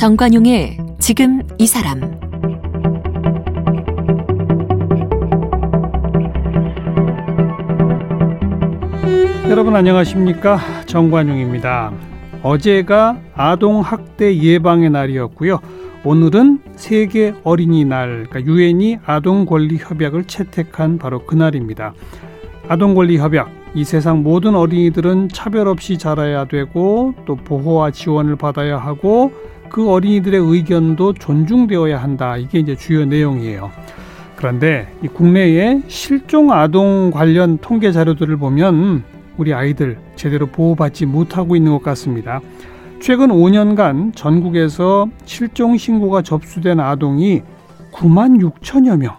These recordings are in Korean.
정관용의 지금 이 사람 여러분 안녕하십니까 정관용입니다. 어제가 아동 학대 예방의 날이었고요. 오늘은 세계 어린이날, 그러니까 유엔이 아동 권리 협약을 채택한 바로 그날입니다. 아동 권리 협약, 이 세상 모든 어린이들은 차별 없이 자라야 되고 또 보호와 지원을 받아야 하고 그 어린이들의 의견도 존중되어야 한다. 이게 이제 주요 내용이에요. 그런데 이 국내의 실종 아동 관련 통계 자료들을 보면 우리 아이들 제대로 보호받지 못하고 있는 것 같습니다. 최근 5년간 전국에서 실종 신고가 접수된 아동이 9만 6천여 명.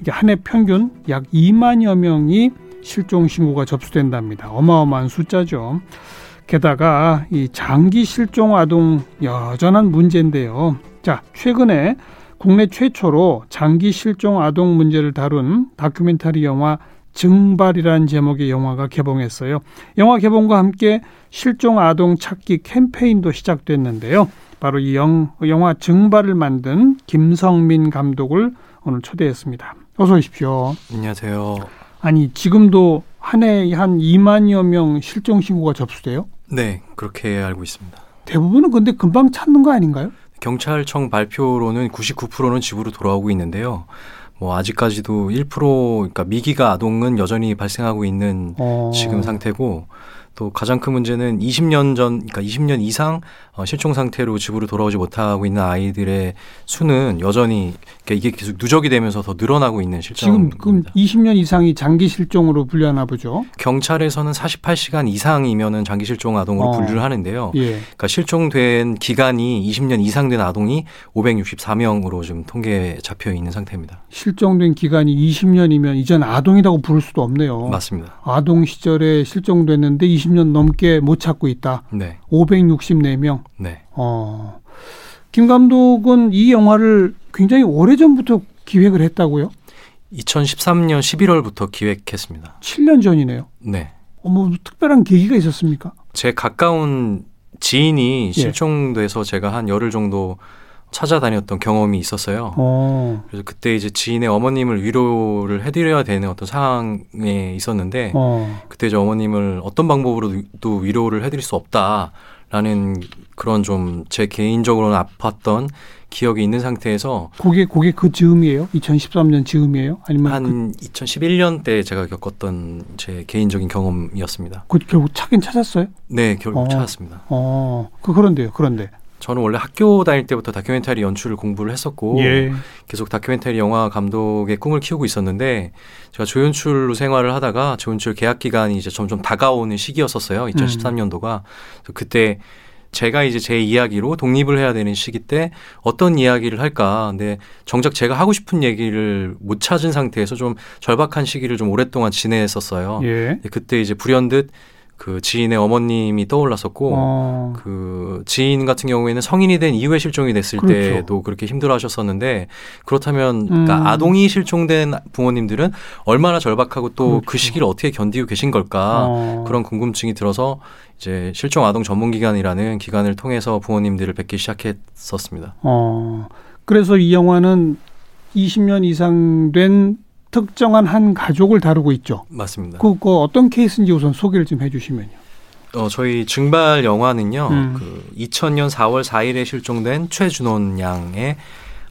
이게 한 해 평균 약 2만여 명이 실종 신고가 접수된답니다. 어마어마한 숫자죠. 게다가 이 장기 실종 아동 여전한 문제인데요. 자, 최근에 국내 최초로 장기 실종 아동 문제를 다룬 다큐멘터리 영화 증발이라는 제목의 영화가 개봉했어요. 영화 개봉과 함께 실종 아동 찾기 캠페인도 시작됐는데요. 바로 이 영, 영화 증발을 만든 김성민 감독을 오늘 초대했습니다. 어서 오십시오. 안녕하세요. 아니 지금도 한 해에 한 2만여 명 실종 신고가 접수돼요? 네, 그렇게 알고 있습니다. 대부분은 근데 금방 찾는 거 아닌가요? 경찰청 발표로는 99%는 집으로 돌아오고 있는데요. 뭐 아직까지도 1% 그러니까 미기가 아동은 여전히 발생하고 있는 어. 지금 상태고 또 가장 큰 문제는 20년 전, 그러니까 20년 이상 어, 실종 상태로 집으로 돌아오지 못하고 있는 아이들의 수는 여전히 그러니까 이게 계속 누적이 되면서 더 늘어나고 있는 실정입니다. 지금 그럼 20년 이상이 장기 실종으로 분류하나 보죠? 경찰에서는 48시간 이상이면은 장기 실종 아동으로 어. 분류를 하는데요. 예. 그러니까 실종된 기간이 20년 이상 된 아동이 564명으로 지금 통계에 잡혀 있는 상태입니다. 실종된 기간이 20년이면 이전 아동이라고 부를 수도 없네요. 맞습니다. 아동 시절에 실종됐는데 20년 넘게 못 찾고 있다. 네. 564명. 네. 어. 김 감독은 이 영화를 굉장히 오래 전부터 기획을 했다고요? 2013년 11월부터 기획했습니다. 7년 전이네요. 네. 어머 특별한 계기가 있었습니까? 제 가까운 지인이 예. 실종돼서 제가 한 열흘 정도 찾아다녔던 경험이 있었어요. 오. 어. 그래서 그때 이제 지인의 어머님을 위로를 해드려야 되는 어떤 상황에 있었는데 어. 그때 이제 어머님을 어떤 방법으로도 위로를 해드릴 수 없다라는 그런 좀 제 개인적으로는 아팠던 기억이 있는 상태에서 그게 그게 그 즈음이에요? 2013년 즈음이에요? 아니면 한 그... 2011년 때 제가 겪었던 제 개인적인 경험이었습니다. 그 결국 찾긴 찾았어요? 네, 결국 어. 찾았습니다. 어, 그 그런데요. 그런데 저는 원래 학교 다닐 때부터 다큐멘터리 연출을 공부를 했었고 예. 계속 다큐멘터리 영화 감독의 꿈을 키우고 있었는데 제가 조연출로 생활을 하다가 조연출 계약 기간이 이제 점점 다가오는 시기였었어요. 2013년도가 음. 그때 제가 이제 제 이야기로 독립을 해야 되는 시기 때 어떤 이야기를 할까. 근데 정작 제가 하고 싶은 얘기를 못 찾은 상태에서 좀 절박한 시기를 좀 오랫동안 지냈었어요. 예. 그때 이제 불현듯 그 지인의 어머님이 떠올랐었고 어. 그 지인 같은 경우에는 성인이 된 이후에 실종이 됐을 그렇죠. 때도 그렇게 힘들어하셨었는데 그렇다면 그러니까 음. 아동이 실종된 부모님들은 얼마나 절박하고 또그 그렇죠. 그 시기를 어떻게 견디고 계신 걸까 어. 그런 궁금증이 들어서 이제 실종 아동 전문 기관이라는 기관을 통해서 부모님들을 뵙기 시작했었습니다. 어. 그래서 이 영화는 20년 이상 된 특정한 한 가족을 다루고 있죠. 맞습니다. 그, 그 어떤 케이스인지 우선 소개를 좀 해주시면요. 어, 저희 증발 영화는요. 음. 그 2000년 4월 4일에 실종된 최준원 양의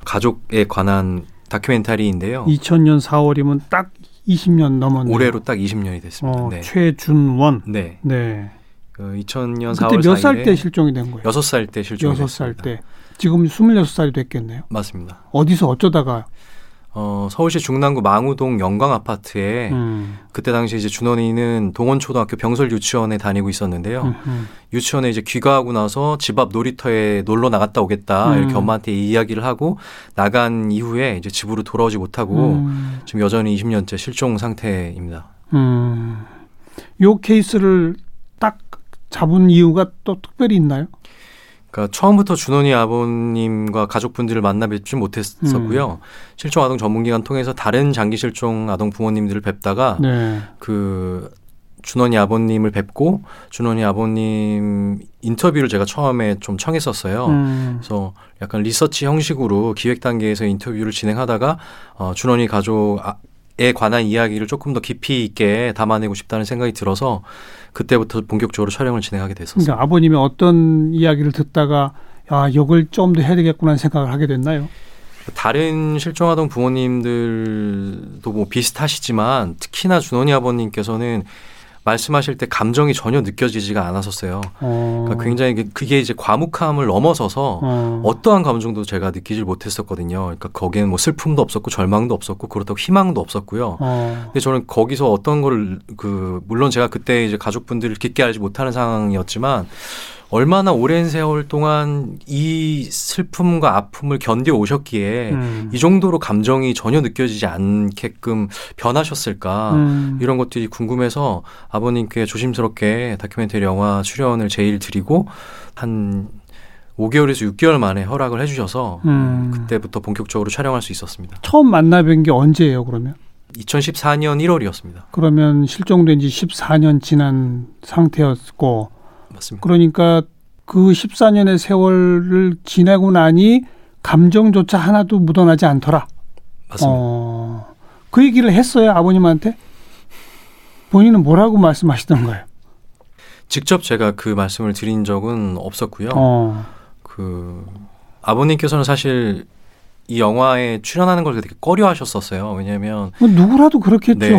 가족에 관한 다큐멘터리인데요. 2000년 4월이면 딱 20년 넘었네요. 올해로 딱 20년이 됐습니다. 어, 네. 최준원. 네. 네. 그 2000년 4월 몇살 때 실종이 된 거예요? 6살 때 실종이 6살 때. 지금 26살이 됐겠네요. 맞습니다. 어디서 어쩌다가 어, 서울시 중랑구 망우동 영광 아파트에 음. 그때 당시 이제 준원이는 동원초등학교 병설 유치원에 다니고 있었는데요. 음흠. 유치원에 이제 귀가하고 나서 집 앞 놀이터에 놀러 나갔다 오겠다 음. 이렇게 엄마한테 이야기를 하고 나간 이후에 이제 집으로 돌아오지 못하고 음. 지금 여전히 20년째 실종 상태입니다. 음. 요 케이스를 딱 잡은 이유가 또 특별히 있나요? 그러니까 처음부터 준원이 아버님과 가족분들을 만나 뵙지 못했었고요. 음. 실종 아동 전문기관 통해서 다른 장기 실종 아동 부모님들을 뵙다가 네. 그 준원이 아버님을 뵙고 준원이 아버님 인터뷰를 제가 처음에 좀 청했었어요. 음. 그래서 약간 리서치 형식으로 기획 단계에서 인터뷰를 진행하다가 어, 준원이 가족 에 관한 이야기를 조금 더 깊이 있게 담아내고 싶다는 생각이 들어서 그때부터 본격적으로 촬영을 진행하게 됐었어요. 그러니까 아버님이 어떤 이야기를 듣다가 야, 이걸 좀 더 해야 되겠구나 생각을 하게 됐나요? 다른 실종아동 부모님들도 뭐 비슷하시지만 특히나 준원이 아버님께서는 말씀하실 때 감정이 전혀 느껴지지가 않았었어요. 어. 그러니까 굉장히 그, 그게 이제 과묵함을 넘어서서 어. 떠한 감정도 제가 느끼질 못했었거든요. 그러니까 거기에는 뭐 슬픔도 없었고 절망도 없었고 그렇다고 희망도 없었고요. 어. 근데 저는 거기서 어떤 거를 그 물론 제가 그때 이제 가족분들을 깊게 알지 못하는 상황이었지만 얼마나 오랜 세월 동안 이 슬픔과 아픔을 견뎌 오셨기에 음. 이 정도로 감정이 전혀 느껴지지 않게끔 변하셨을까 음. 이런 것들이 궁금해서 아버님께 조심스럽게 다큐멘터리 영화 출연을 제일 드리고 한 5개월에서 6개월 만에 허락을 해주셔서 음. 그때부터 본격적으로 촬영할 수 있었습니다. 처음 만나 뵌 게 언제예요, 그러면? 2014년 1월이었습니다. 그러면 실종된 지 14년 지난 상태였고 맞습니다. 그러니까 그 14년의 세월을 지내고 나니 감정조차 하나도 묻어나지 않더라. 맞습니다. 어, 그 얘기를 했어요 아버님한테. 본인은 뭐라고 말씀하시던가요? 직접 제가 그 말씀을 드린 적은 없었고요. 어. 그 아버님께서는 사실 이 영화에 출연하는 걸 되게 꺼려 하셨었어요. 왜냐하면 뭐 누구라도 그렇겠죠. 네,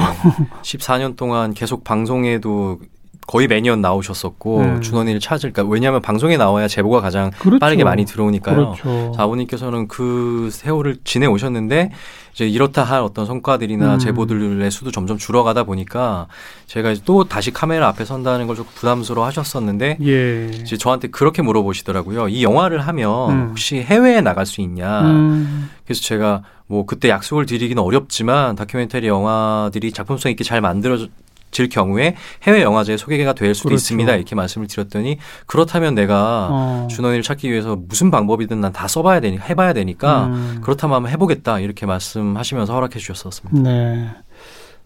14년 동안 계속 방송에도 거의 매년 나오셨었고 네. 준원이를 찾을까 왜냐하면 방송에 나와야 제보가 가장 그렇죠. 빠르게 많이 들어오니까요. 그렇죠. 아버님께서는 그 세월을 지내 오셨는데 이제 이렇다 할 어떤 성과들이나 음. 제보들의 수도 점점 줄어가다 보니까 제가 또 다시 카메라 앞에 선다는 걸좀 부담스러워 하셨었는데 예. 이제 저한테 그렇게 물어보시더라고요. 이 영화를 하면 음. 혹시 해외에 나갈 수 있냐? 음. 그래서 제가 뭐 그때 약속을 드리기는 어렵지만 다큐멘터리 영화들이 작품성 있게 잘 만들어 질 경우에 해외 영화제에 소개가 될 수도 그렇죠. 있습니다. 이렇게 말씀을 드렸더니 그렇다면 내가 어. 준원이를 찾기 위해서 무슨 방법이든 난 다 써봐야 되니 해봐야 되니까 음. 그렇다면 한번 해보겠다 이렇게 말씀하시면서 허락해 주셨었습니다. 네,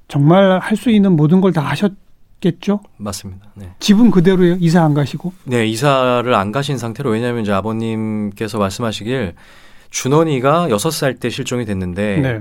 정말 할 수 있는 모든 걸 다 하셨 겠죠? 맞습니다. 네. 집은 그대로요? 이사 안 가시고? 네, 이사를 안 가신 상태로 왜냐하면 이제 아버님께서 말씀하시길 준원이가 여섯 살 때 실종이 됐는데. 네.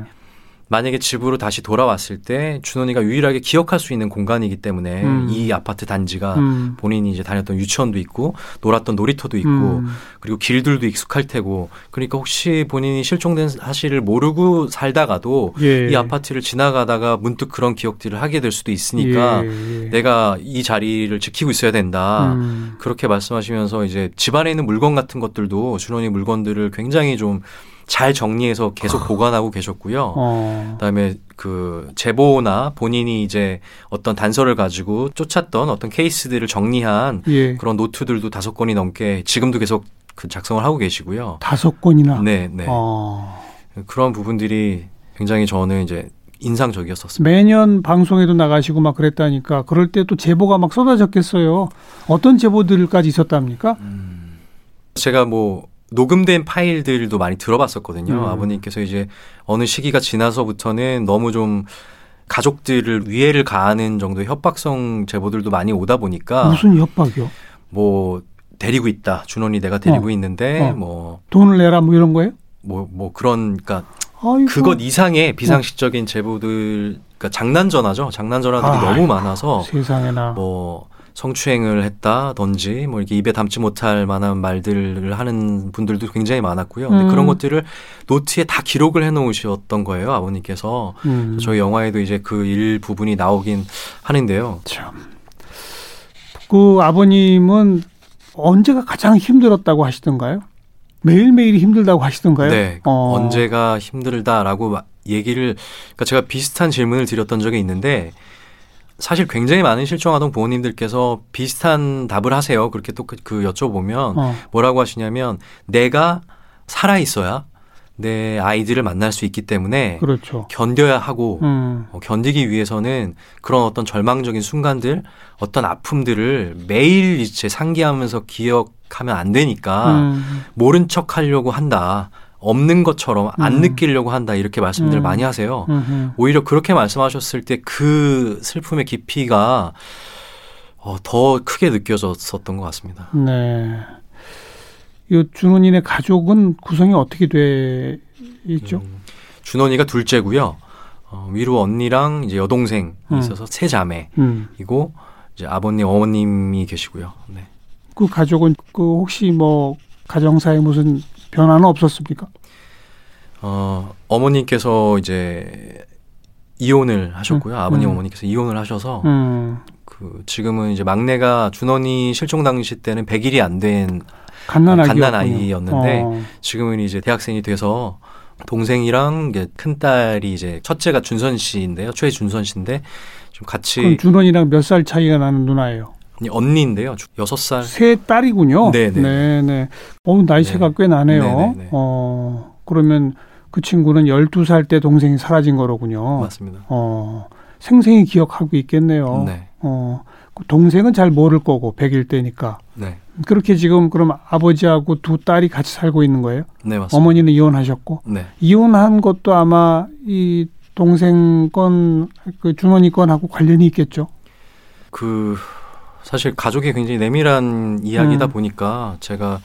만약에 집으로 다시 돌아왔을 때 준원이가 유일하게 기억할 수 있는 공간이기 때문에 음. 이 아파트 단지가 음. 본인이 이제 다녔던 유치원도 있고 놀았던 놀이터도 있고 음. 그리고 길들도 익숙할 테고 그러니까 혹시 본인이 실종된 사실을 모르고 살다가도 예. 이 아파트를 지나가다가 문득 그런 기억들을 하게 될 수도 있으니까 예. 예. 내가 이 자리를 지키고 있어야 된다 음. 그렇게 말씀하시면서 이제 집안에 있는 물건 같은 것들도 준원이 물건들을 굉장히 좀 잘 정리해서 계속 아. 보관하고 계셨고요. 어. 그다음에 그 제보나 본인이 이제 어떤 단서를 가지고 쫓았던 어떤 케이스들을 정리한 예. 그런 노트들도 다섯 건이 넘게 지금도 계속 그 작성을 하고 계시고요. 다섯 건이나. 네, 네. 어. 그런 부분들이 굉장히 저는 이제 인상적이었었습니다. 매년 방송에도 나가시고 막 그랬다니까 그럴 때 또 제보가 막 쏟아졌겠어요. 어떤 제보들까지 있었답니까? 음. 제가 뭐 녹음된 파일들도 많이 들어봤었거든요. 음. 아버님께서 이제 어느 시기가 지나서부터는 너무 좀 가족들을 위해를 가하는 정도의 협박성 제보들도 많이 오다 보니까 무슨 협박이요? 뭐 데리고 있다. 준원이 내가 데리고 어. 있는데 어. 뭐 돈을 내라 뭐 이런 거예요? 뭐뭐 뭐 그런 그러니까 아이고. 그것 이상의 비상식적인 제보들 그러니까 장난 전화죠. 장난 전화들이 아, 너무 많아서 세상에나 뭐 성추행을 했다든지 뭐 이렇게 입에 담지 못할 만한 말들을 하는 분들도 굉장히 많았고요. 근데 음. 그런 것들을 노트에 다 기록을 해 놓으셨던 거예요, 아버님께서. 음. 저희 영화에도 이제 그 일 부분이 나오긴 하는데요. 참. 그 아버님은 언제가 가장 힘들었다고 하시던가요? 매일매일 힘들다고 하시던가요? 네. 어. 언제가 힘들다라고 얘기를 그러니까 제가 비슷한 질문을 드렸던 적이 있는데 사실 굉장히 많은 실종아동 부모님들께서 비슷한 답을 하세요. 그렇게 또그 그 여쭤보면 어. 뭐라고 하시냐면 내가 살아 있어야 내 아이들을 만날 수 있기 때문에 그렇죠. 견뎌야 하고 음. 어, 견디기 위해서는 그런 어떤 절망적인 순간들, 어떤 아픔들을 매일 이제 상기하면서 기억하면 안 되니까 음. 모른 척 하려고 한다. 없는 것처럼 안 음. 느끼려고 한다 이렇게 말씀들 음. 많이 하세요. 음흠. 오히려 그렇게 말씀하셨을 때 그 슬픔의 깊이가 어, 더 크게 느껴졌었던 것 같습니다. 네. 이 준원이네 가족은 구성이 어떻게 돼 있죠? 음, 준원이가 둘째고요. 어, 위로 언니랑 이제 여동생이 음. 있어서 세 자매이고 음. 이제 아버님 어머님이 계시고요. 네. 그 가족은 그 혹시 뭐 가정사에 무슨 변화는 없었습니까? 어, 어머님께서 이제 이혼을 하셨고요. 음. 아버님 음. 어머니께서 이혼을 하셔서 음. 그 지금은 이제 막내가 준원이 실종 당시 때는 100일이 안 된 갓난, 갓난 아이였는데 어. 지금은 이제 대학생이 돼서 동생이랑 큰 딸이 이제 첫째가 준선 씨인데요. 최준선 씨인데 좀 같이 그럼 준원이랑 몇 살 차이가 나는 누나예요? 언니인데요. 여섯 살. 세 딸이군요. 네네. 네네. 어 나이 차가 네. 꽤 나네요. 네네네. 어 그러면 그 친구는 열두 살때 동생이 사라진 거로군요. 맞습니다. 어 생생히 기억하고 있겠네요. 네. 어그 동생은 잘 모를 거고 백일 때니까. 네. 그렇게 지금 그럼 아버지하고 두 딸이 같이 살고 있는 거예요? 네, 맞습니다. 어머니는 이혼하셨고. 네. 이혼한 것도 아마 이 동생 건, 그 준원이 건하고 관련이 있겠죠? 그 사실 가족이 굉장히 내밀한 이야기다 음. 보니까 제가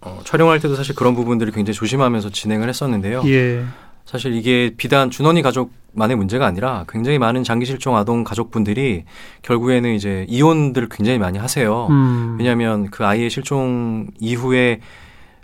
어, 촬영할 때도 사실 그런 부분들을 굉장히 조심하면서 진행을 했었는데요. 예. 사실 이게 비단 준원이 가족만의 문제가 아니라 굉장히 많은 장기 실종 아동 가족분들이 결국에는 이제 이혼들을 굉장히 많이 하세요. 음. 왜냐하면 그 아이의 실종 이후에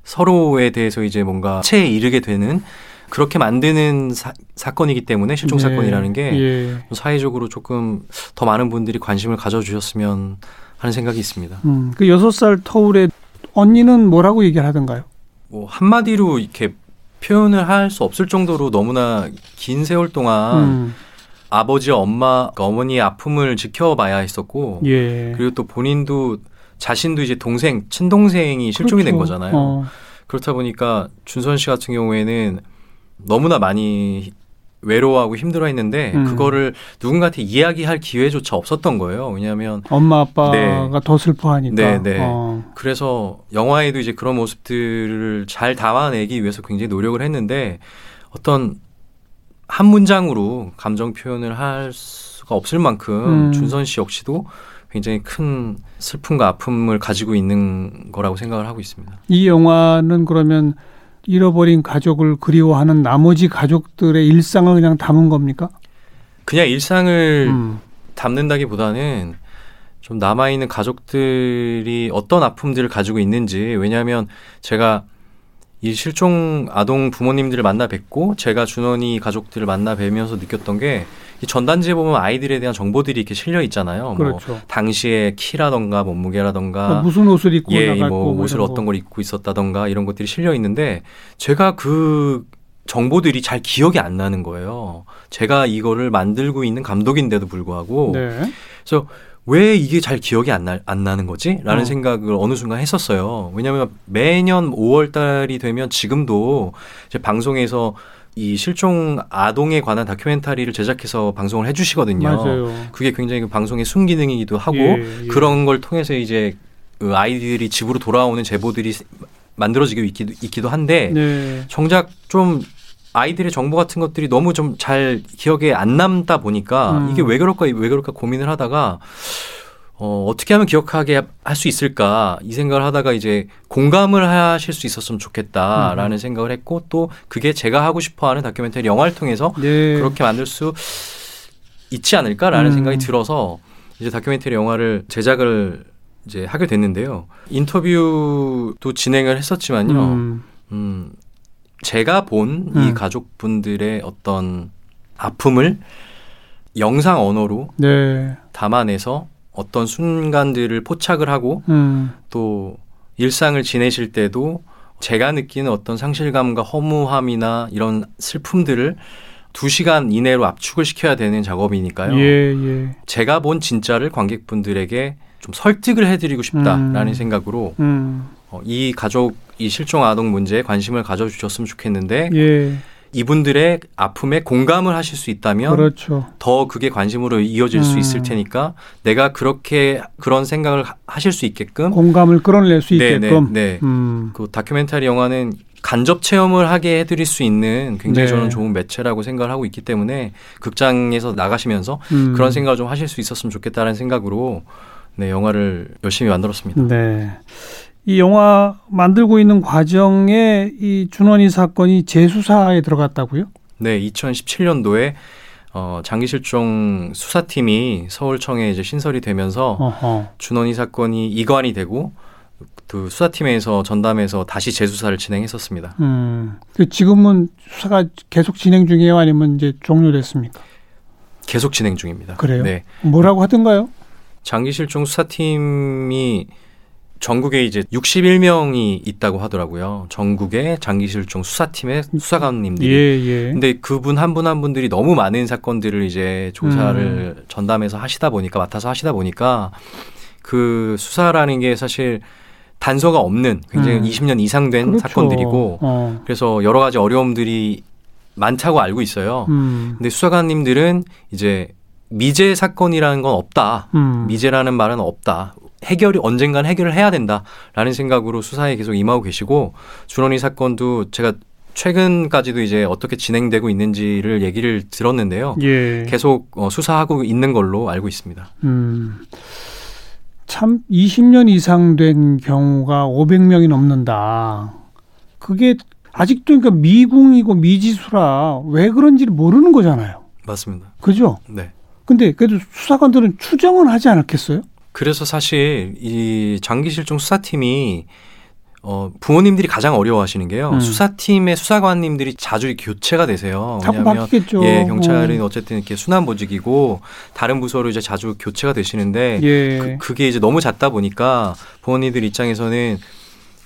서로에 대해서 이제 뭔가 체에 이르게 되는 그렇게 만드는 사, 건이기 때문에 실종 네. 사건이라는 게 예. 사회적으로 조금 더 많은 분들이 관심을 가져주셨으면 하는 생각이 있습니다. 음, 그 여섯 살 터울의 언니는 뭐라고 얘기를 하던가요? 뭐 한마디로 이렇게 표현을 할 수 없을 정도로 너무나 긴 세월 동안 음. 아버지, 엄마, 어머니의 아픔을 지켜봐야 했었고, 예. 그리고 또 본인도 자신도 이제 동생, 친동생이 실종이 그렇죠. 된 거잖아요. 어. 그렇다 보니까 준선 씨 같은 경우에는 너무나 많이 외로워하고 힘들어했는데 음. 그거를 누군가한테 이야기할 기회조차 없었던 거예요. 왜냐하면 엄마 아빠가 네. 더 슬퍼하니까. 네, 네. 어. 그래서 영화에도 이제 그런 모습들을 잘 담아내기 위해서 굉장히 노력을 했는데 어떤 한 문장으로 감정 표현을 할 수가 없을 만큼 음. 준선 씨 역시도 굉장히 큰 슬픔과 아픔을 가지고 있는 거라고 생각을 하고 있습니다. 이 영화는 그러면 잃어버린 가족을 그리워하는 나머지 가족들의 일상을 그냥 담은 겁니까? 그냥 일상을 음. 담는다기보다는 좀 남아있는 가족들이 어떤 아픔들을 가지고 있는지 왜냐하면 제가 이 실종 아동 부모님들을 만나 뵙고 제가 준원이 가족들을 만나 뵈면서 느꼈던 게이 전단지에 보면 아이들에 대한 정보들이 이렇게 실려 있잖아요. 뭐 그렇죠. 뭐 당시에 키라던가 몸무게라던가 뭐 무슨 옷을 입고 예, 뭐, 뭐 옷을 어떤 걸 입고 있었다던가 이런 것들이 실려 있는데 제가 그 정보들이 잘 기억이 안 나는 거예요. 제가 이거를 만들고 있는 감독인데도 불구하고 네. 그래서 왜 이게 잘 기억이 안, 나, 안 나는 거지? 라는 어. 생각을 어느 순간 했었어요. 왜냐하면 매년 5월 달이 되면 지금도 이제 방송에서 이 실종 아동에 관한 다큐멘터리를 제작해서 방송을 해주시거든요. 맞아요. 그게 굉장히 그 방송의 순기능이기도 하고 예, 예. 그런 걸 통해서 이제 그 아이들이 집으로 돌아오는 제보들이 만들어지고 있기도, 있기도 한데 네. 정작 좀 아이들의 정보 같은 것들이 너무 좀 잘 기억에 안 남다 보니까 음. 이게 왜 그럴까 왜 그럴까 고민을 하다가 어, 어떻게 하면 기억하게 할 수 있을까 이 생각을 하다가 이제 공감을 하실 수 있었으면 좋겠다라는 음. 생각을 했고 또 그게 제가 하고 싶어하는 다큐멘터리 영화를 통해서 네. 그렇게 만들 수 있지 않을까라는 음. 생각이 들어서 이제 다큐멘터리 영화를 제작을 이제 하게 됐는데요. 인터뷰도 진행을 했었지만요. 음, 음 제가 본이 음. 가족분들의 어떤 아픔을 영상 언어로 네. 담아내서 어떤 순간들을 포착을 하고 음. 또 일상을 지내실 때도 제가 느끼는 어떤 상실감과 허무함이나 이런 슬픔들을 두 시간 이내로 압축을 시켜야 되는 작업이니까요. 예, 예. 제가 본 진짜를 관객분들에게 좀 설득을 해드리고 싶다라는 음. 생각으로 음. 어, 이 가족 이 실종 아동 문제에 관심을 가져주셨으면 좋겠는데 예. 이분들의 아픔에 공감을 하실 수 있다면 그렇죠. 더 그게 관심으로 이어질 음. 수 있을 테니까 내가 그렇게 그런 생각을 하실 수 있게끔 공감을 끌어낼 수 네, 있게끔 네, 네. 음. 그 다큐멘터리 영화는 간접 체험을 하게 해드릴 수 있는 굉장히 네. 저는 좋은 매체라고 생각을 하고 있기 때문에 극장에서 나가시면서 음. 그런 생각을 좀 하실 수 있었으면 좋겠다는 생각으로 네 영화를 열심히 만들었습니다. 네. 이 영화 만들고 있는 과정에 이 준원이 사건이 재수사에 들어갔다고요? 네, 2017년도에 어, 장기 실종 수사팀이 서울청에 이제 신설이 되면서 어허. 준원이 사건이 이관이 되고 그 수사팀에서 전담해서 다시 재수사를 진행했었습니다. 음, 그 지금은 수사가 계속 진행 중이에요, 아니면 이제 종료됐습니까? 계속 진행 중입니다. 그래요? 네. 뭐라고 하던가요? 장기 실종 수사팀이 전국에 이제 61명이 있다고 하더라고요. 전국의 장기실종 수사팀의 수사관님들이. 예, 예. 근데 그분 한 분한 한 분들이 너무 많은 사건들을 이제 조사를 음. 전담해서 하시다 보니까 맡아서 하시다 보니까 그 수사라는 게 사실 단서가 없는 굉장히 음. 20년 이상 된 그렇죠. 사건들이고 어. 그래서 여러 가지 어려움들이 많다고 알고 있어요. 음. 근데 수사관님들은 이제 미제 사건이라는 건 없다. 음. 미제라는 말은 없다. 해결이 언젠간 해결을 해야 된다라는 생각으로 수사에 계속 임하고 계시고 준원이 사건도 제가 최근까지도 이제 어떻게 진행되고 있는지를 얘기를 들었는데요. 예. 계속 어, 수사하고 있는 걸로 알고 있습니다. 음. 참 20년 이상 된 경우가 500명이 넘는다. 그게 아직도 그러니까 미궁이고 미지수라 왜 그런지를 모르는 거잖아요. 맞습니다. 그죠? 네. 근데 그래도 수사관들은 추정은 하지 않았겠어요? 그래서 사실 이 장기실종 수사팀이 어, 부모님들이 가장 어려워하시는 게요. 음. 수사팀의 수사관님들이 자주 교체가 되세요. 왜냐하면 바뀌겠죠. 예, 경찰은 어. 쨌든 이렇게 순환 보직이고 다른 부서로 이제 자주 교체가 되시는데 예. 그, 그게 이제 너무 잦다 보니까 부모님들 입장에서는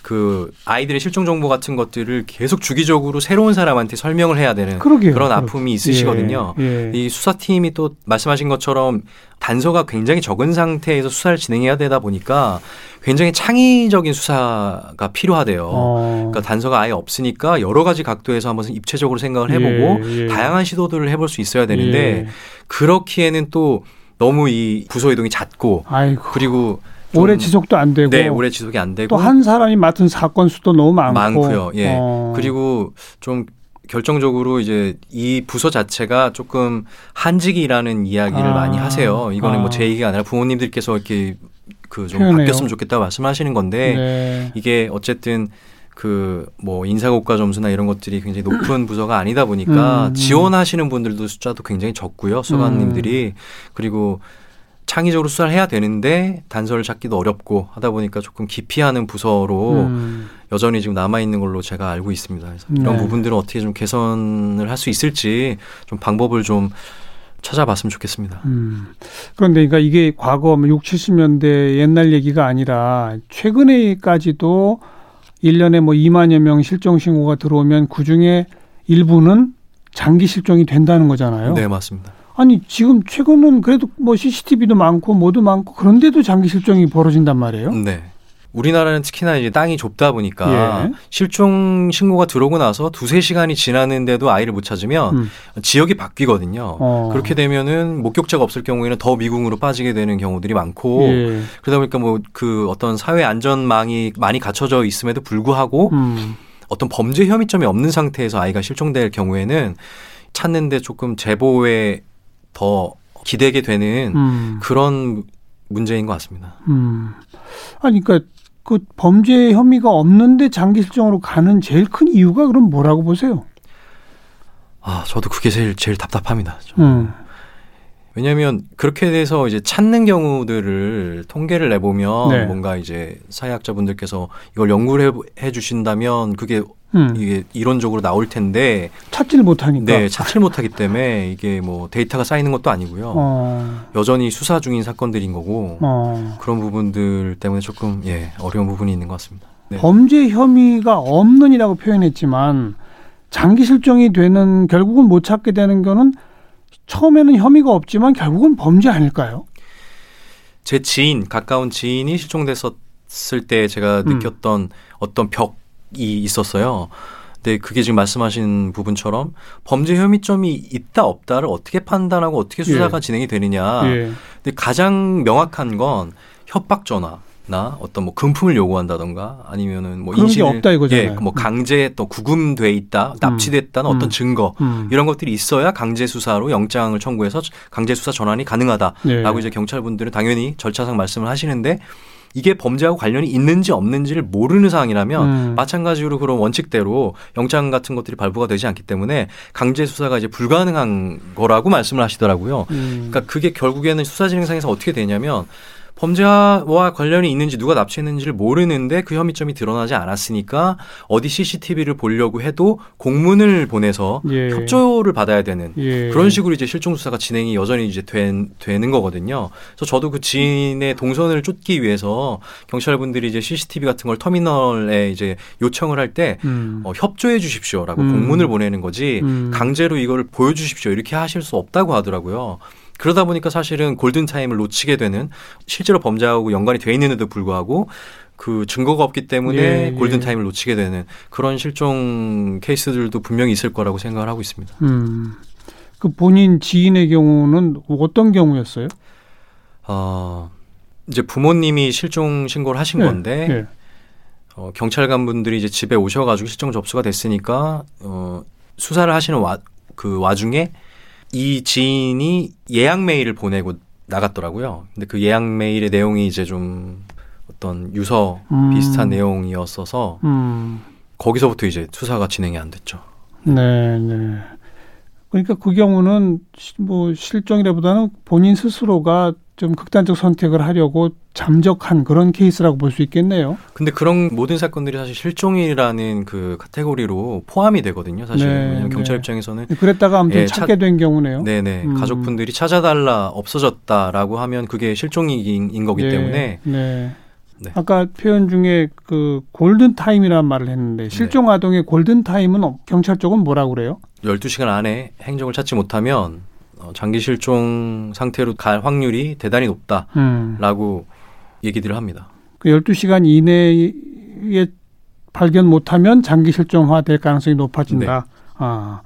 그 아이들의 실종 정보 같은 것들을 계속 주기적으로 새로운 사람한테 설명을 해야 되는 그러게요. 그런 아픔이 있으시거든요. 예, 예. 이 수사팀이 또 말씀하신 것처럼 단서가 굉장히 적은 상태에서 수사를 진행해야 되다 보니까 굉장히 창의적인 수사가 필요하대요. 어. 그러니까 단서가 아예 없으니까 여러 가지 각도에서 한번 입체적으로 생각을 해보고 예, 예. 다양한 시도들을 해볼 수 있어야 되는데 예. 그렇기에는 또 너무 이 부서 이동이 잦고 아이고. 그리고 오래 지속도 안 되고 네, 오래 지속이 안 되고 또 한 사람이 맡은 사건 수도 너무 많고 많고요. 예. 어. 그리고 좀 결정적으로 이제 이 부서 자체가 조금 한직이라는 이야기를 아. 많이 하세요. 이거는 뭐 아. 뭐제 얘기가 아니라 부모님들께서 이렇게 그 좀 바뀌었으면 좋겠다고 말씀하시는 건데 네. 이게 어쨌든 그 뭐 인사고과 점수나 이런 것들이 굉장히 높은 부서가 아니다 보니까 음, 음. 지원하시는 분들도 숫자도 굉장히 적고요. 수관님들이 음. 그리고 창의적으로 수사를 해야 되는데 단서를 찾기도 어렵고 하다 보니까 조금 기피하는 부서로 음. 여전히 지금 남아 있는 걸로 제가 알고 있습니다. 그래서 이런 네. 부분들은 어떻게 좀 개선을 할 수 있을지 좀 방법을 좀 찾아봤으면 좋겠습니다. 음. 그런데 그러니까 이게 과거 6, 뭐 70년대 옛날 얘기가 아니라 최근에까지도 1년에 뭐 2만여 명 실종 신고가 들어오면 그 중에 일부는 장기 실종이 된다는 거잖아요. 네, 맞습니다. 아니 지금 최근은 그래도 뭐 CCTV도 많고 뭐도 많고 그런데도 장기 실종이 벌어진단 말이에요. 네. 우리나라는 특히나 이제 땅이 좁다 보니까 예. 실종 신고가 들어오고 나서 두세 시간이 지났는데도 아이를 못 찾으면 음. 지역이 바뀌거든요. 어. 그렇게 되면은 목격자가 없을 경우에는 더 미궁으로 빠지게 되는 경우들이 많고 예. 그러다 보니까 뭐 그 어떤 사회 안전망이 많이 갖춰져 있음에도 불구하고 음. 어떤 범죄 혐의점이 없는 상태에서 아이가 실종될 경우에는 찾는데 조금 제보에 더 기대게 되는 음. 그런 문제인 것 같습니다. 음. 아니, 그러니까 그 범죄 혐의가 없는데 장기 실종으로 가는 제일 큰 이유가 그럼 뭐라고 보세요? 아, 저도 그게 제일 제일 답답합니다. 음. 왜냐하면 그렇게 돼서 이제 찾는 경우들을 통계를 내보면 네. 뭔가 이제 사회학자분들께서 이걸 연구를 해, 해 주신다면 그게 음. 이게 이론적으로 나올 텐데 찾지를 못하니까 네 찾지를 못하기 때문에 이게 뭐 데이터가 쌓이는 것도 아니고요 어. 여전히 수사 중인 사건들인 거고 어. 그런 부분들 때문에 조금 예 어려운 부분이 있는 것 같습니다 네. 범죄 혐의가 없는이라고 표현했지만 장기 실종이 되는 결국은 못 찾게 되는 거는 처음에는 혐의가 없지만 결국은 범죄 아닐까요? 제 지인 가까운 지인이 실종됐었을 때 제가 음. 느꼈던 어떤 벽이 있었어요. 근데 그게 지금 말씀하신 부분처럼 범죄 혐의점이 있다 없다를 어떻게 판단하고 어떻게 수사가 예. 진행이 되느냐. 예. 근데 가장 명확한 건 협박 전화, 나 어떤 뭐 금품을 요구한다던가 아니면은 뭐 인신 없다 이거잖아요. 예, 뭐 강제 또 구금돼 있다, 납치됐다는 음. 어떤 증거 음. 이런 것들이 있어야 강제 수사로 영장을 청구해서 강제 수사 전환이 가능하다라고 네. 이제 경찰분들은 당연히 절차상 말씀을 하시는데 이게 범죄하고 관련이 있는지 없는지를 모르는 상황이라면 음. 마찬가지로 그런 원칙대로 영장 같은 것들이 발부가 되지 않기 때문에 강제 수사가 이제 불가능한 거라고 말씀을 하시더라고요. 음. 그러니까 그게 결국에는 수사 진행상에서 어떻게 되냐면 범죄와 관련이 있는지 누가 납치했는지를 모르는데 그 혐의점이 드러나지 않았으니까 어디 CCTV를 보려고 해도 공문을 보내서 예. 협조를 받아야 되는 예. 그런 식으로 이제 실종 수사가 진행이 여전히 이제 된, 되는 거거든요. 그래서 저도 그 지인의 동선을 쫓기 위해서 경찰분들이 이제 CCTV 같은 걸 터미널에 이제 요청을 할때 음. 어, 협조해 주십시오라고 음. 공문을 보내는 거지 음. 강제로 이걸 보여주십시오 이렇게 하실 수 없다고 하더라고요. 그러다 보니까 사실은 골든 타임을 놓치게 되는 실제로 범죄하고 연관이 돼 있는데도 불구하고 그 증거가 없기 때문에 예, 예. 골든 타임을 놓치게 되는 그런 실종 케이스들도 분명히 있을 거라고 생각을 하고 있습니다. 음. 그 본인 지인의 경우는 어떤 경우였어요? 어, 이제 부모님이 실종 신고를 하신 예, 건데 예. 어, 경찰관 분들이 이제 집에 오셔가지고 실종 접수가 됐으니까 어, 수사를 하시는 와, 그 와중에 이 지인이 예약 메일을 보내고 나갔더라고요. 근데 그 예약 메일의 내용이 이제 좀 어떤 유서 음. 비슷한 내용이었어서 음. 거기서부터 이제 수사가 진행이 안 됐죠. 네, 네. 그러니까 그 경우는 뭐 실종이라보다는 본인 스스로가 좀 극단적 선택을 하려고 잠적한 그런 케이스라고 볼 수 있겠네요. 근데 그런 모든 사건들이 사실 실종이라는 그 카테고리로 포함이 되거든요. 사실 네, 네. 경찰 입장에서는 그랬다가 아무튼 예, 찾게 된 경우네요. 네네 음. 가족분들이 찾아달라 없어졌다라고 하면 그게 실종인 거기 네, 때문에. 네. 네. 아까 표현 중에 그 골든 타임이라는 말을 했는데 네. 실종 아동의 골든 타임은 경찰 쪽은 뭐라고 그래요? 12시간 안에 행적을 찾지 못하면 어, 장기 실종 상태로 갈 확률이 대단히 높다라고 음. 얘기들을 합니다. 그 12시간 이내에 발견 못하면 장기 실종화 될 가능성이 높아진다. 네. 아.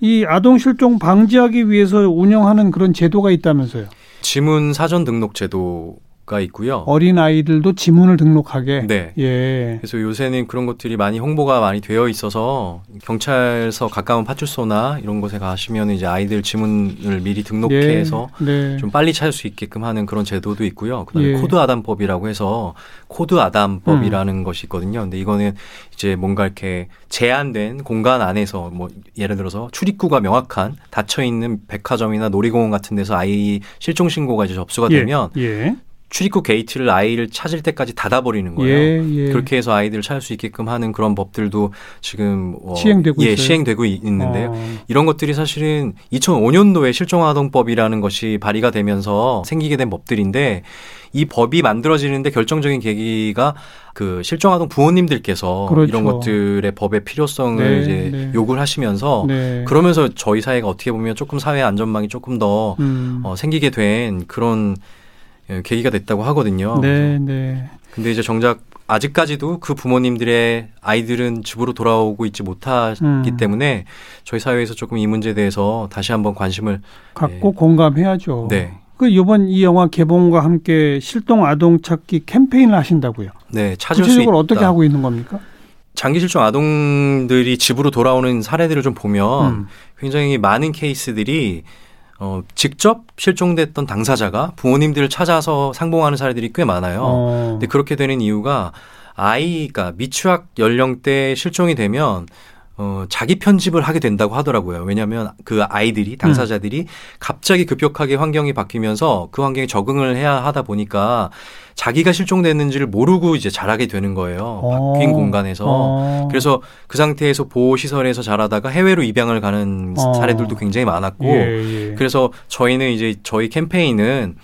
이 아동 실종 방지하기 위해서 운영하는 그런 제도가 있다면서요? 지문 사전 등록 제도 가 있고요. 어린 아이들도 지문을 등록하게. 네. 예. 그래서 요새는 그런 것들이 많이 홍보가 많이 되어 있어서 경찰서 가까운 파출소나 이런 곳에 가시면 이제 아이들 지문을 미리 등록해서 네. 네. 좀 빨리 찾을 수 있게끔 하는 그런 제도도 있고요. 그다음에 예. Code Adam법이라고 해서 Code Adam법이라는 음. 것이 있거든요. 근데 이거는 이제 뭔가 이렇게 제한된 공간 안에서 뭐 예를 들어서 출입구가 명확한 닫혀 있는 백화점이나 놀이공원 같은 데서 아이 실종 신고가 이제 접수가 예. 되면 예. 출입구 게이트를 아이를 찾을 때까지 닫아버리는 거예요. 예, 예. 그렇게 해서 아이들을 찾을 수 있게끔 하는 그런 법들도 지금 어, 시행되고 예, 있어요. 시행되고 있는데요. 어. 이런 것들이 사실은 2005년도에 실종아동법이라는 것이 발의가 되면서 생기게 된 법들인데 이 법이 만들어지는데 결정적인 계기가 그 실종아동 부모님들께서 그렇죠. 이런 것들의 법의 필요성을 네, 이제 네. 요구를 하시면서 네. 그러면서 저희 사회가 어떻게 보면 조금 사회 안전망이 조금 더 음. 어, 생기게 된 그런 예, 계기가 됐다고 하거든요. 네, 네. 근데 이제 정작 아직까지도 그 부모님들의 아이들은 집으로 돌아오고 있지 못하기 음. 때문에 저희 사회에서 조금 이 문제에 대해서 다시 한번 관심을 갖고 예. 공감해야죠. 네. 그 이번 이 영화 개봉과 함께 실종 아동 찾기 캠페인을 하신다고요. 네, 찾을 구체적으로 어떻게 하고 있는 겁니까? 장기 실종 아동들이 집으로 돌아오는 사례들을 좀 보면 음. 굉장히 많은 케이스들이 어, 직접 실종됐던 당사자가 부모님들을 찾아서 상봉하는 사례들이 꽤 많아요. 어. 근데 그렇게 되는 이유가 아이가 미취학 연령대 실종이 되면 어, 자기 편집을 하게 된다고 하더라고요. 왜냐하면 그 아이들이 당사자들이 음. 갑자기 급격하게 환경이 바뀌면서 그 환경에 적응을 해야 하다 보니까 자기가 실종됐는지를 모르고 이제 자라게 되는 거예요. 어. 바뀐 공간에서. 어. 그래서 그 상태에서 보호 시설에서 자라다가 해외로 입양을 가는 어. 사례들도 굉장히 많았고 예, 예. 그래서 저희는 이제 저희 캠페인은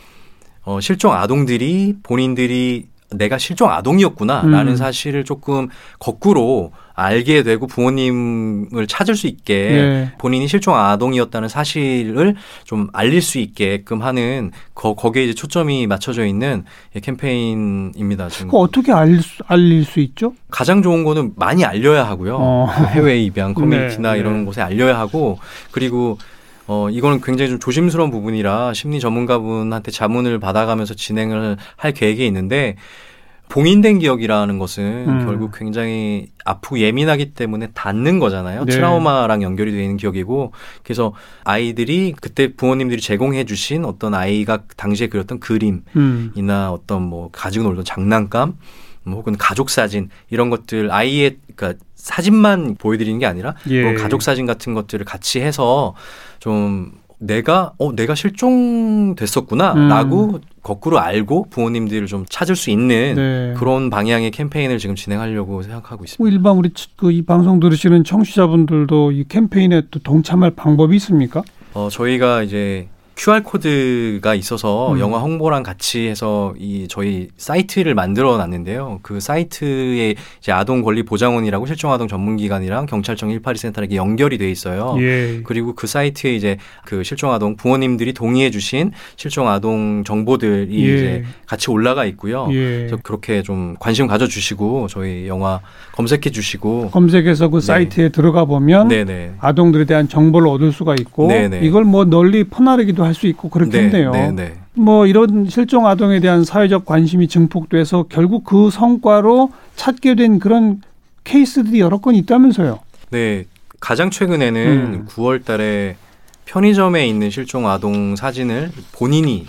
어, 실종 아동들이 본인들이 내가 실종 아동이었구나라는 음. 사실을 조금 거꾸로 알게 되고 부모님을 찾을 수 있게 네. 본인이 실종 아동이었다는 사실을 좀 알릴 수 있게끔 하는 거, 거기에 이제 초점이 맞춰져 있는 캠페인입니다. 지금. 어떻게 수, 알릴 수 있죠? 가장 좋은 거는 많이 알려야 하고요. 어. 그 해외 입양 커뮤니티나 네. 이런 네. 곳에 알려야 하고 그리고 어, 이거는 굉장히 좀 조심스러운 부분이라 심리 전문가분한테 자문을 받아가면서 진행을 할 계획이 있는데 봉인된 기억이라는 것은 음. 결국 굉장히 아프고 예민하기 때문에 닿는 거잖아요. 네. 트라우마랑 연결이 되어 있는 기억이고 그래서 아이들이 그때 부모님들이 제공해 주신 어떤 아이가 당시에 그렸던 그림이나 음. 어떤 뭐 가지고 놀던 장난감 뭐 혹은 가족 사진 이런 것들 아이의 그러니까 사진만 보여드리는 게 아니라 예. 뭐 가족 사진 같은 것들을 같이 해서 좀 내가 어 내가 실종됐었구나라고 음. 거꾸로 알고 부모님들을 좀 찾을 수 있는 네. 그런 방향의 캠페인을 지금 진행하려고 생각하고 있습니다. 뭐 일반 우리 그 이 방송 들으시는 청취자분들도 이 캠페인에 또 동참할 방법이 있습니까? 어 저희가 이제 QR 코드가 있어서 음. 영화 홍보랑 같이 해서 이 저희 사이트를 만들어 놨는데요. 그 사이트에 이제 아동 권리 보장원이라고 실종 아동 전문 기관이랑 경찰청 182 센터랑 연결이 돼 있어요. 예. 그리고 그 사이트에 이제 그 실종 아동 부모님들이 동의해 주신 실종 아동 정보들이 예. 이제 같이 올라가 있고요. 예. 그래서 그렇게 좀 관심 가져 주시고 저희 영화 검색해 주시고 검색해서 그 네. 사이트에 들어가 보면 네네. 아동들에 대한 정보를 얻을 수가 있고 네네. 이걸 뭐 널리 퍼나르기도 할 수 있고 그렇겠네요. 네, 네, 네. 뭐 이런 실종 아동에 대한 사회적 관심이 증폭돼서 결국 그 성과로 찾게 된 그런 케이스들이 여러 건 있다면서요. 네. 가장 최근에는 음. 9월 달에 편의점에 있는 실종 아동 사진을 본인이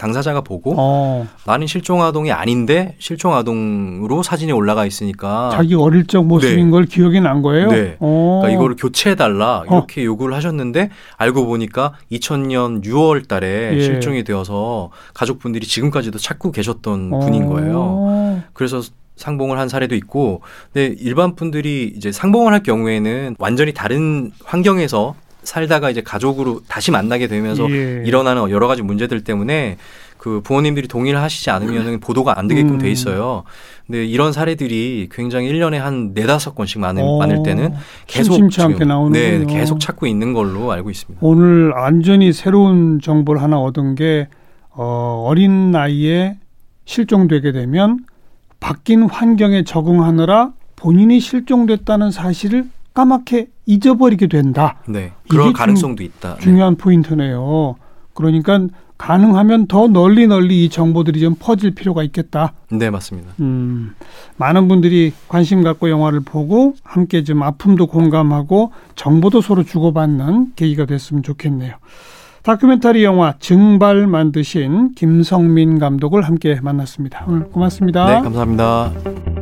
당사자가 보고 어. 나는 실종 아동이 아닌데 실종 아동으로 사진이 올라가 있으니까 자기 어릴 적 모습인 네. 걸 기억이 난 거예요. 네. 어. 그러니까 이거를 교체해 달라 어. 이렇게 어. 요구를 하셨는데 알고 보니까 2000년 6월달에 예. 실종이 되어서 가족분들이 지금까지도 찾고 계셨던 어. 분인 거예요. 그래서 상봉을 한 사례도 있고, 근데 일반 분들이 이제 상봉을 할 경우에는 완전히 다른 환경에서 살다가 이제 가족으로 다시 만나게 되면서 예. 일어나는 여러 가지 문제들 때문에 그 부모님들이 동의를 하시지 않으면 보도가 안 되게끔 음. 돼 있어요. 근데 이런 사례들이 굉장히 1년에 한 네다섯 건씩 많은, 어. 많을 때는 계속 않게 나오는 네, 계속 찾고 있는 걸로 알고 있습니다. 오늘 완전히 새로운 정보를 하나 얻은 게 어, 어린 나이에 실종되게 되면 바뀐 환경에 적응하느라 본인이 실종됐다는 사실을 까맣게 잊어버리게 된다. 네. 그럴 가능성도 있다. 네. 중요한 네. 포인트네요. 그러니까 가능하면 더 널리 널리 이 정보들이 좀 퍼질 필요가 있겠다. 네, 맞습니다. 음, 많은 분들이 관심 갖고 영화를 보고 함께 좀 아픔도 공감하고 정보도 서로 주고받는 계기가 됐으면 좋겠네요. 다큐멘터리 영화 증발 만드신 김성민 감독을 함께 만났습니다. 오늘 고맙습니다. 네, 감사합니다.